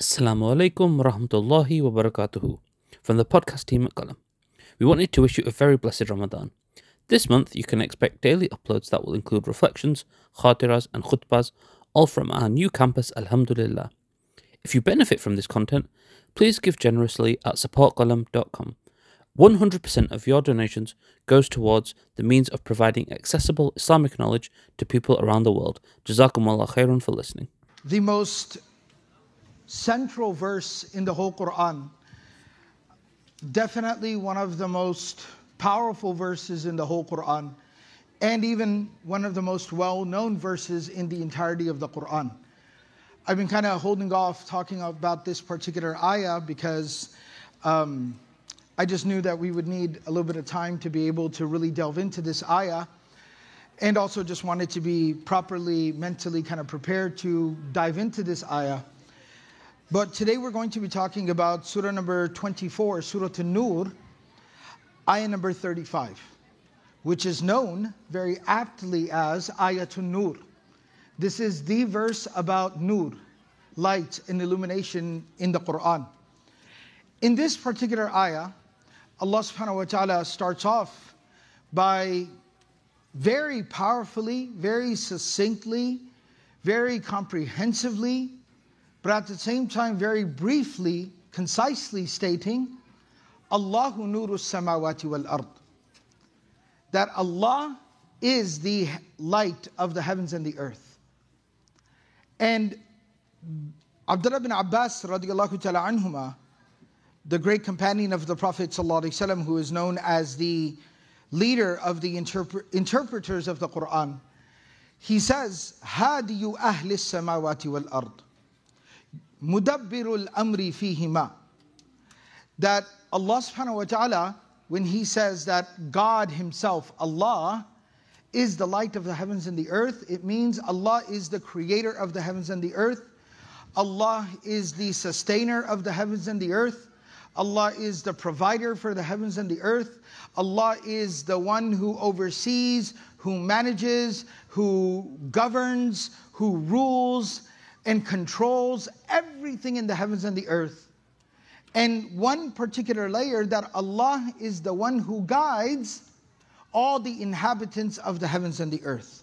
Assalamu alaikum rahmatullahi wa barakatuhu from the podcast team at Qalam. We wanted to wish you a very blessed Ramadan. This month you can expect daily uploads that will include reflections, khatiras and khutbahs, all from our new campus Alhamdulillah. If you benefit from this content, please give generously at supportqalam.com. 100% of your donations goes towards the means of providing accessible Islamic knowledge to people around the world. Jazakumullah khairun for listening. the most central verse in the whole Quran. Definitely one of the most powerful verses in the whole Quran, and even one of the most well known verses in the entirety of the Quran. I've been kind of holding off talking about this particular ayah because um, I just knew that we would need a little bit of time to be able to really delve into this ayah and also just wanted to be properly mentally kind of prepared to dive into this ayah. But today we're going to be talking about surah number 24, Surah An-Nur, ayah number 35, which is known very aptly as Ayatun Nur. This is the verse about Nur, light and illumination in the Quran. In this particular ayah, Allah subhanahu wa ta'ala starts off by very powerfully, very succinctly, very comprehensively, but at the same time, very briefly, concisely stating, Allahu nuru samawati wal ard. That Allah is the light of the heavens and the earth. And Abdullah bin Abbas radiallahu ta'ala anhuma, the great companion of the Prophet ﷺ, who is known as the leader of the interpre- interpreters of the Quran, he says, هادي أهل السماوات والأرض mudabbirul amri fihima. That Allah subhanahu wa ta'ala, when He says that God Himself, Allah, is the light of the heavens and the earth, it means Allah is the creator of the heavens and the earth. Allah is the sustainer of the heavens and the earth. Allah is the provider for the heavens and the earth. Allah is the one who oversees, who manages, who governs, who rules, and controls everything in the heavens and the earth. And one particular layer that Allah is the one who guides all the inhabitants of the heavens and the earth.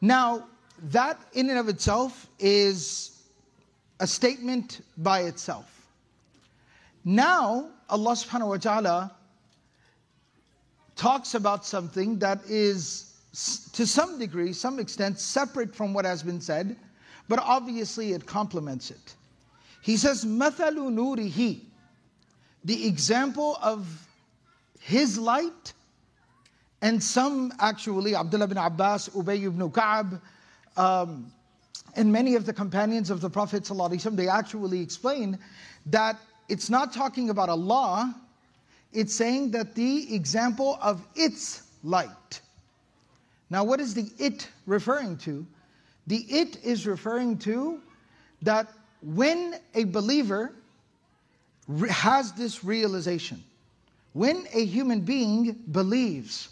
Now, that in and of itself is a statement by itself. Now, Allah subhanahu wa ta'ala talks about something that is, to some degree, some extent, separate from what has been said, but obviously it complements it. He says, Mathalu Nurihi, the example of his light, and some actually, Abdullah bin Abbas, Ubay ibn Ka'ab, um, and many of the companions of the Prophet, they actually explain that it's not talking about Allah, it's saying that the example of its light. Now, what is the it referring to? The it is referring to that when a believer re- has this realization, when a human being believes,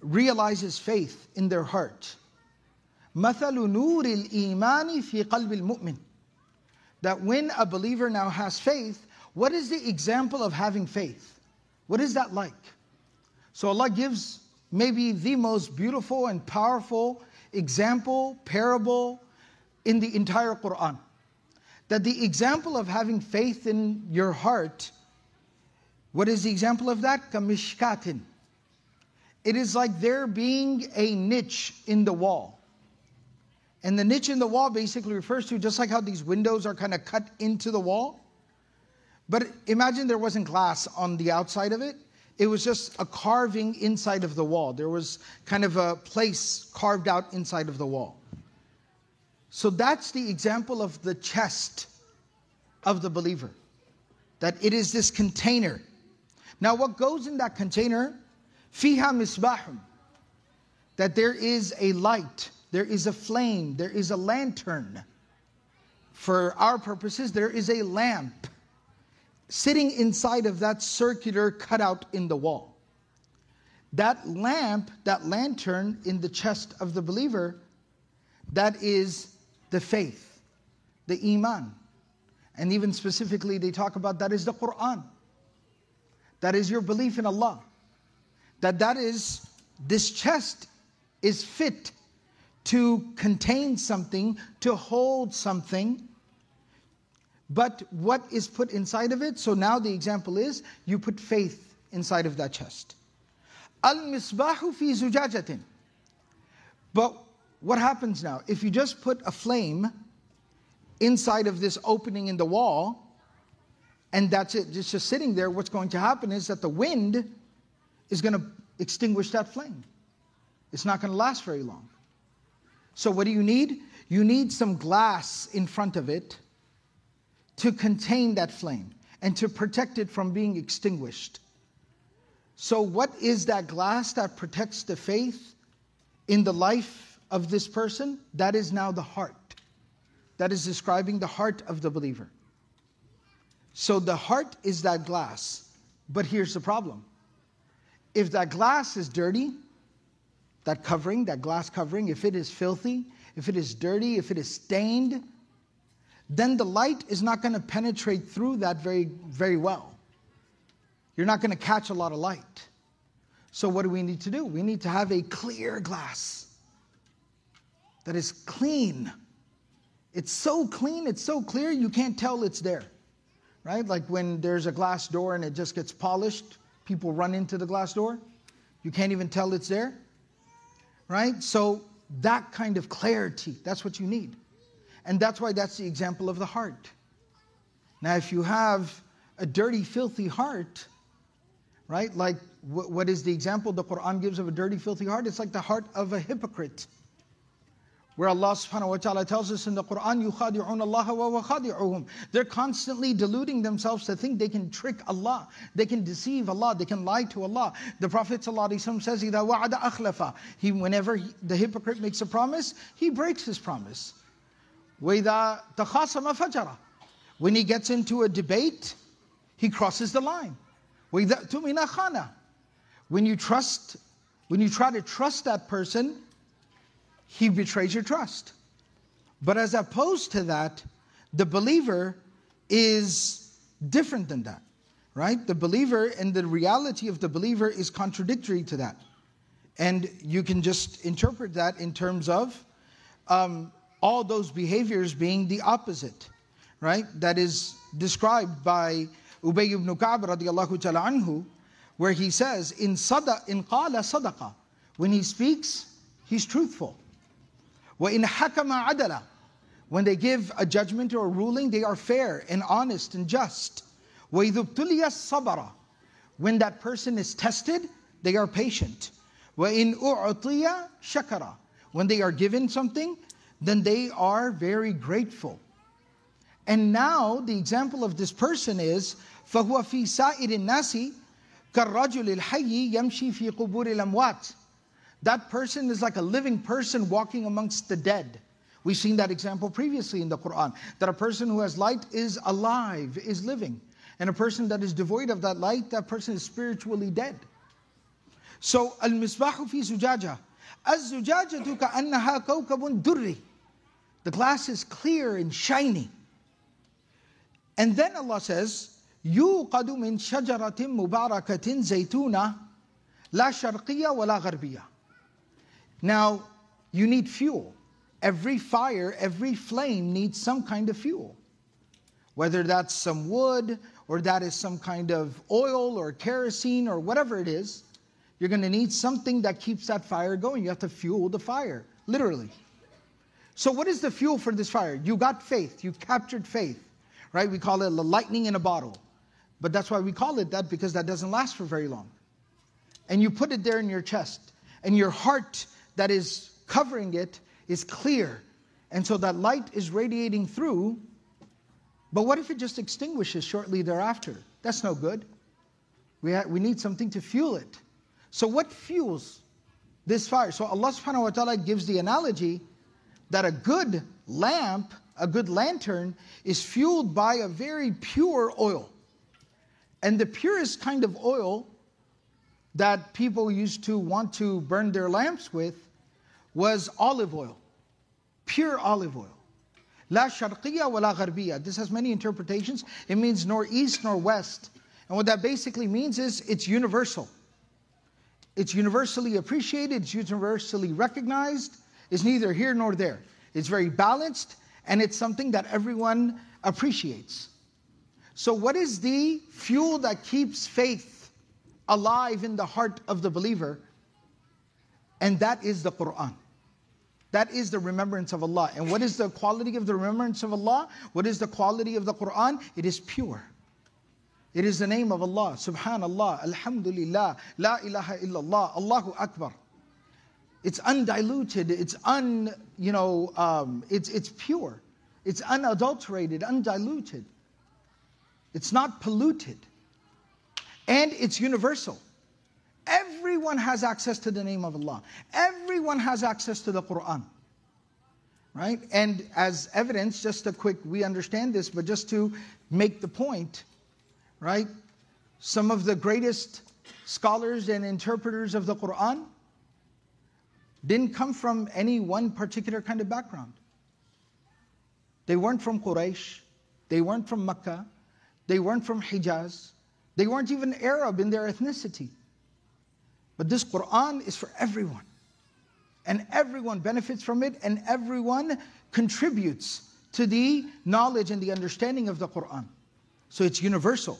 realizes faith in their heart, مثل نور الإيمان في قلب المؤمن that when a believer now has faith, what is the example of having faith? What is that like? So Allah gives maybe the most beautiful and powerful example, parable in the entire Quran. That the example of having faith in your heart, what is the example of that? Kamishkatin. It is like there being a niche in the wall. And the niche in the wall basically refers to just like how these windows are kind of cut into the wall. But imagine there wasn't glass on the outside of it. It was just a carving inside of the wall. There was kind of a place carved out inside of the wall. So that's the example of the chest of the believer. That it is this container. Now, what goes in that container? Fiha misbahum. That there is a light, there is a flame, there is a lantern. For our purposes, there is a lamp sitting inside of that circular cutout in the wall. That lamp, that lantern in the chest of the believer, that is the faith. the Iman. And even specifically, they talk about that is the Quran. That is your belief in Allah. That that is, this chest is fit to contain something, to hold something. But what is put inside of it? So now the example is you put faith inside of that chest. Al misbahu fi zujajatin. But what happens now? If you just put a flame inside of this opening in the wall, and that's it, it's just sitting there, what's going to happen is that the wind is going to extinguish that flame. It's not going to last very long. So, what do you need? You need some glass in front of it to contain that flame and to protect it from being extinguished. So, what is that glass that protects the faith in the life of this person? That is now the heart. That is describing the heart of the believer. So, the heart is that glass. But here's the problem if that glass is dirty, that covering, that glass covering, if it is filthy, if it is dirty, if it is stained, then the light is not going to penetrate through that very, very well. You're not going to catch a lot of light. So, what do we need to do? We need to have a clear glass that is clean. It's so clean, it's so clear, you can't tell it's there. Right? Like when there's a glass door and it just gets polished, people run into the glass door. You can't even tell it's there. Right? So, that kind of clarity, that's what you need. And that's why that's the example of the heart. Now, if you have a dirty, filthy heart, right? Like, what is the example the Quran gives of a dirty, filthy heart? It's like the heart of a hypocrite. Where Allah subhanahu wa ta'ala tells us in the Quran, يُخَادِعُونَ اللَّهَ وَهُوَ خَادِعُهُم. They're constantly deluding themselves to think they can trick Allah. They can deceive Allah. They can lie to Allah. The Prophet ﷺ says, إِذَا وَعَدَ أَخْلَفَ he, Whenever he, the hypocrite makes a promise, he breaks his promise. وَإِذَا تَخَاصَمَ فَجَرَ When he gets into a debate, he crosses the line. وَإِذَا تُمِنَ خَانَ When you trust, when you try to trust that person, he betrays your trust. But as opposed to that, the believer is different than that, right? The believer and the reality of the believer is contradictory to that. And you can just interpret that in terms of um, all those behaviors being the opposite, right? That is described by Ubay ibn Ka'b radiallahu ta'ala anhu, where he says, in sada in qala sadaqa, when he speaks, he's truthful. وَإِنْ حَكَمَ عَدَلًا When they give a judgment or a ruling, they are fair and honest and just. وَإِذُ ابْتُلِيَ الصَّبَرَ When that person is tested, they are patient. وَإِنْ أُعْطِيَ شَكَرًا When they are given something, then they are very grateful. And now the example of this person is فَهُوَ فِي سَائِرِ النَّاسِ كَالرَّجُلِ الْحَيِّ يَمْشِي فِي قُبُورِ الْأَمْوَاتِ that person is like a living person walking amongst the dead. We've seen that example previously in the Quran that a person who has light is alive, is living. And a person that is devoid of that light, that person is spiritually dead. So, al misbahu fi zujaja. Az zujajatu ka'annaha kawkabun durri. The glass is clear and shiny. And then Allah says, يوقد من شجرة مباركة زيتونة لا شرقية ولا غربية. Now, you need fuel. Every fire, every flame needs some kind of fuel. Whether that's some wood or that is some kind of oil or kerosene or whatever it is, you're going to need something that keeps that fire going. You have to fuel the fire, literally. So, what is the fuel for this fire? You got faith, you captured faith, right? We call it the lightning in a bottle. But that's why we call it that because that doesn't last for very long. And you put it there in your chest, and your heart that is covering it is clear. And so that light is radiating through. But what if it just extinguishes shortly thereafter? That's no good. We, ha- we need something to fuel it. So, what fuels this fire? So, Allah subhanahu wa ta'ala gives the analogy that a good lamp, a good lantern, is fueled by a very pure oil. And the purest kind of oil that people used to want to burn their lamps with was olive oil, pure olive oil. La sharqiyya wa la gharbiyya. This has many interpretations. It means nor east nor west. And what that basically means is it's universal. It's universally appreciated, it's universally recognized, it's neither here nor there. It's very balanced, and it's something that everyone appreciates. So, what is the fuel that keeps faith alive in the heart of the believer? And that is the Quran. That is the remembrance of Allah. And what is the quality of the remembrance of Allah? What is the quality of the Quran? It is pure. It is the name of Allah, Subhanallah, Alhamdulillah, La ilaha illallah, Allahu Akbar. It's undiluted, it's un, you know, um, it's, it's pure. It's unadulterated, undiluted. It's not polluted. And it's universal. Everyone has access to the name of Allah. Everyone has access to the Quran. Right? And as evidence, just a quick, we understand this, but just to make the point, right? Some of the greatest scholars and interpreters of the Quran didn't come from any one particular kind of background. They weren't from Quraysh, they weren't from Mecca, they weren't from Hijaz, they weren't even Arab in their ethnicity. But this Quran is for everyone. And everyone benefits from it, and everyone contributes to the knowledge and the understanding of the Quran. So it's universal.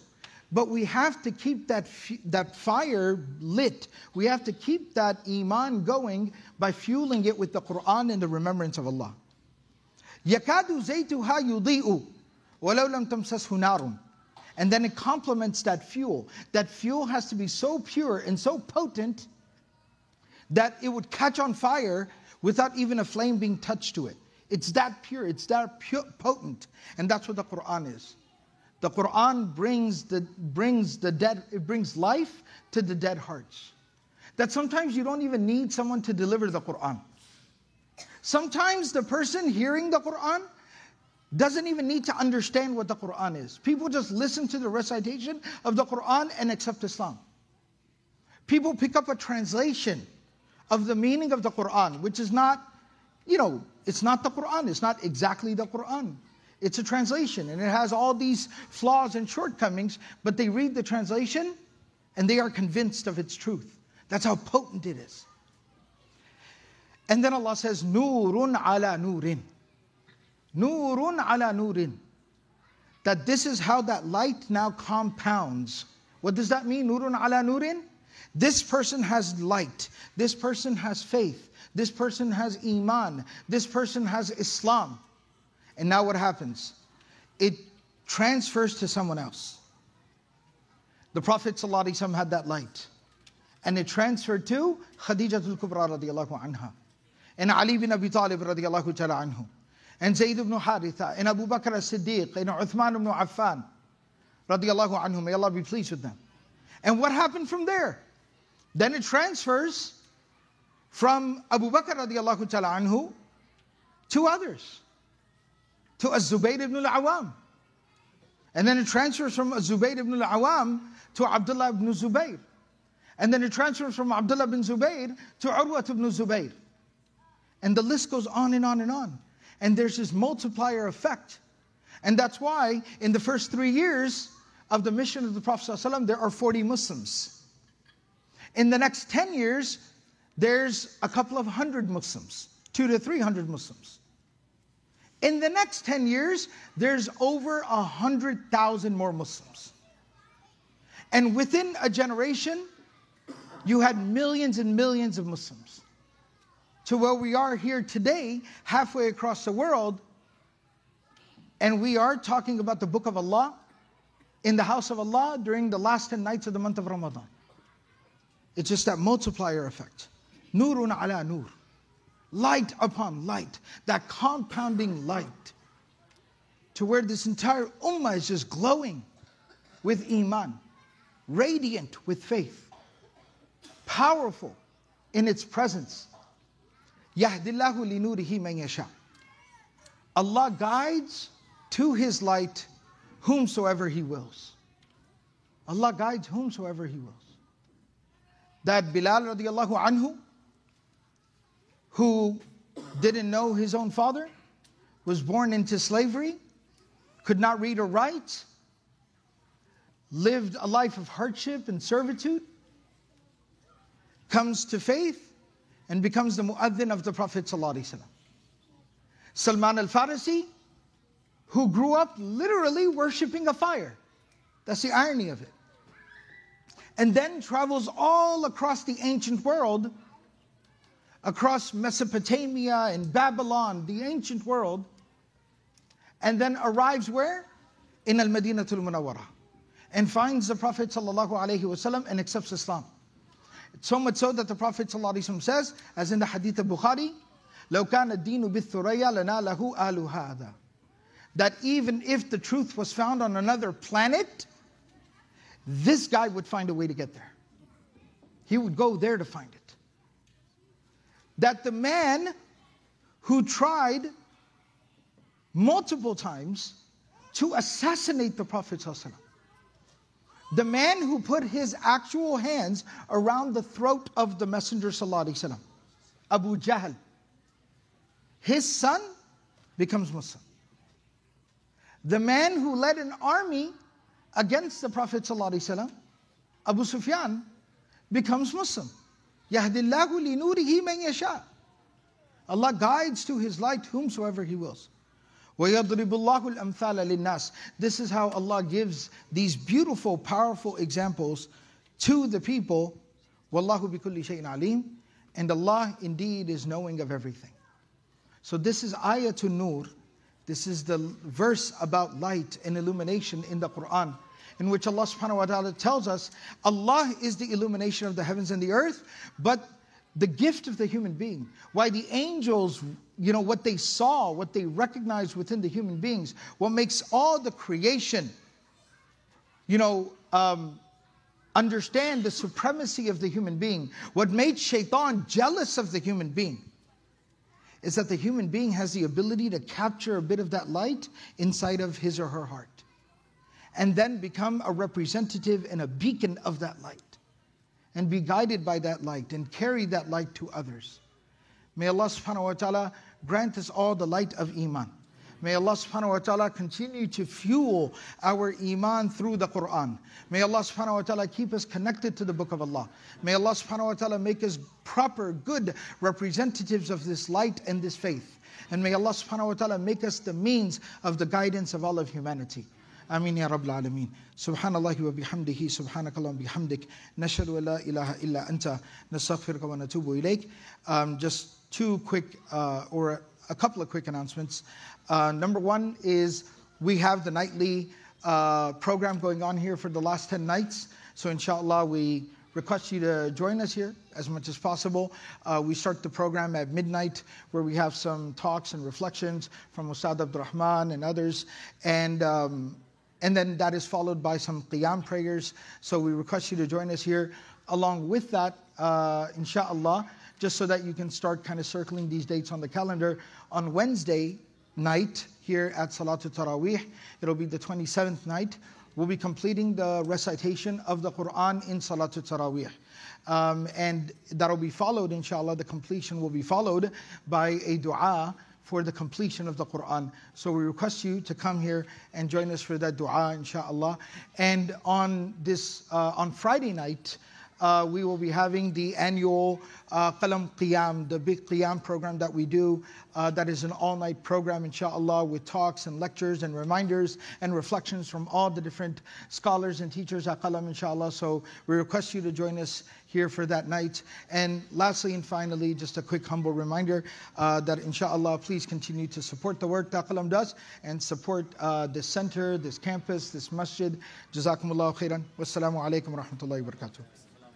But we have to keep that, that fire lit. We have to keep that iman going by fueling it with the Quran and the remembrance of Allah. يَكَادُ زَيْتُهَا يُضِيءُ وَلَوْ لَمْ تَمْسَسْهُ نَارٌ And then it complements that fuel. That fuel has to be so pure and so potent that it would catch on fire without even a flame being touched to it. It's that pure, it's that pure, potent. And that's what the Quran is. The Quran brings the, brings the dead, it brings life to the dead hearts. That sometimes you don't even need someone to deliver the Quran. Sometimes the person hearing the Quran doesn't even need to understand what the Quran is. People just listen to the recitation of the Quran and accept Islam. People pick up a translation of the meaning of the Quran, which is not, you know, it's not the Quran, it's not exactly the Quran. It's a translation and it has all these flaws and shortcomings, but they read the translation and they are convinced of its truth. That's how potent it is. And then Allah says, Nurun ala nurin. Nurun ala nurin. That this is how that light now compounds. What does that mean? Nurun ala nurin? This person has light. This person has faith. This person has iman. This person has Islam. And now what happens? It transfers to someone else. The Prophet ﷺ had that light. And it transferred to Khadijatul Kubra radiallahu anha. And Ali bin Abi Talib radiallahu ta'ala anhu. And Zayd ibn Haritha. And Abu Bakr as-Siddiq. And Uthman ibn Affan radiallahu anhu. May Allah be pleased with them. And what happened from there? Then it transfers from Abu Bakr radiallahu ta'ala anhu to others to Az-Zubayr ibn al-Awam. And then it transfers from Az-Zubayr ibn al-Awam to Abdullah ibn Zubayr. And then it transfers from Abdullah ibn Zubayr to Urwa ibn Zubayr. And the list goes on and on and on. And there's this multiplier effect. And that's why in the first three years of the mission of the Prophet ﷺ, there are 40 Muslims. In the next 10 years, there's a couple of hundred Muslims, two to 300 Muslims. In the next 10 years, there's over 100,000 more Muslims. And within a generation, you had millions and millions of Muslims. To where we are here today, halfway across the world, and we are talking about the book of Allah in the house of Allah during the last 10 nights of the month of Ramadan. It's just that multiplier effect. Nurun ala nur light upon light, that compounding light, to where this entire ummah is just glowing with iman, radiant with faith, powerful in its presence. Yahdillahu linurihi man yasha. Allah guides to His light whomsoever He wills. Allah guides whomsoever He wills. That Bilal radiallahu anhu, who didn't know his own father, was born into slavery, could not read or write, lived a life of hardship and servitude, comes to faith and becomes the muaddin of the Prophet. Salman al Farisi, who grew up literally worshipping a fire. That's the irony of it. And then travels all across the ancient world, across Mesopotamia and Babylon, the ancient world, and then arrives where? In Al Madinatul Munawwarah. And finds the Prophet ﷺ and accepts Islam. So much so that the Prophet ﷺ says, as in the Hadith of Bukhari, لو كان الدين بالثريا لناله آل هذا that even if the truth was found on another planet, this guy would find a way to get there. He would go there to find it. That the man who tried multiple times to assassinate the Prophet, the man who put his actual hands around the throat of the Messenger, Abu Jahl, his son becomes Muslim. The man who led an army against the Prophet ﷺ, Abu Sufyan, becomes Muslim. Yahdillahu li nurihi man yasha. Allah guides to His light whomsoever He wills. وَيَضْرِبُ اللَّهُ الْأَمْثَالَ لِلنَّاسِ This is how Allah gives these beautiful, powerful examples to the people. وَاللَّهُ بِكُلِّ شَيْءٍ عَلِيمٍ And Allah indeed is knowing of everything. So this is Ayatul Nur. This is the verse about light and illumination in the Quran, in which Allah subhanahu wa ta'ala tells us Allah is the illumination of the heavens and the earth, but the gift of the human being. Why the angels, you know, what they saw, what they recognized within the human beings, what makes all the creation, you know, um, understand the supremacy of the human being, what made shaitan jealous of the human being is that the human being has the ability to capture a bit of that light inside of his or her heart and then become a representative and a beacon of that light and be guided by that light and carry that light to others. May Allah subhanahu wa ta'ala grant us all the light of Iman. May Allah subhanahu wa ta'ala continue to fuel our iman through the Quran. May Allah subhanahu wa ta'ala keep us connected to the book of Allah. May Allah subhanahu wa ta'ala make us proper, good representatives of this light and this faith. And may Allah subhanahu wa ta'ala make us the means of the guidance of all of humanity. آمين يا رب العالمين سبحان الله وبحمده سبحانك اللهم بحمدك نشهد لا إله إلا أنت نستغفرك ونتوب إليك um, just two quick uh, or a couple of quick announcements. Uh, number one is we have the nightly uh, program going on here for the last 10 nights. So inshallah we request you to join us here as much as possible. Uh, we start the program at midnight where we have some talks and reflections from Ustadh Abdurrahman and others. And um, and then that is followed by some qiyam prayers. So we request you to join us here. Along with that, uh, inshallah, just so that you can start kind of circling these dates on the calendar. On Wednesday night here at Salatul Taraweeh, it'll be the 27th night. We'll be completing the recitation of the Quran in Salatul Taraweeh. Um, and that'll be followed, inshallah, the completion will be followed by a dua for the completion of the Quran. So we request you to come here and join us for that dua, inshallah. And on this, uh, on Friday night, uh, we will be having the annual uh, Qalam Qiyam, the big Qiyam program that we do. Uh, that is an all night program, inshallah, with talks and lectures and reminders and reflections from all the different scholars and teachers at Qalam, inshallah. So we request you to join us here for that night. And lastly and finally, just a quick humble reminder uh, that inshallah, please continue to support the work that does and support uh, this center, this campus, this masjid. Jazakumullah khairan. Wassalamu alaikum wa rahmatullahi wa barakatuh.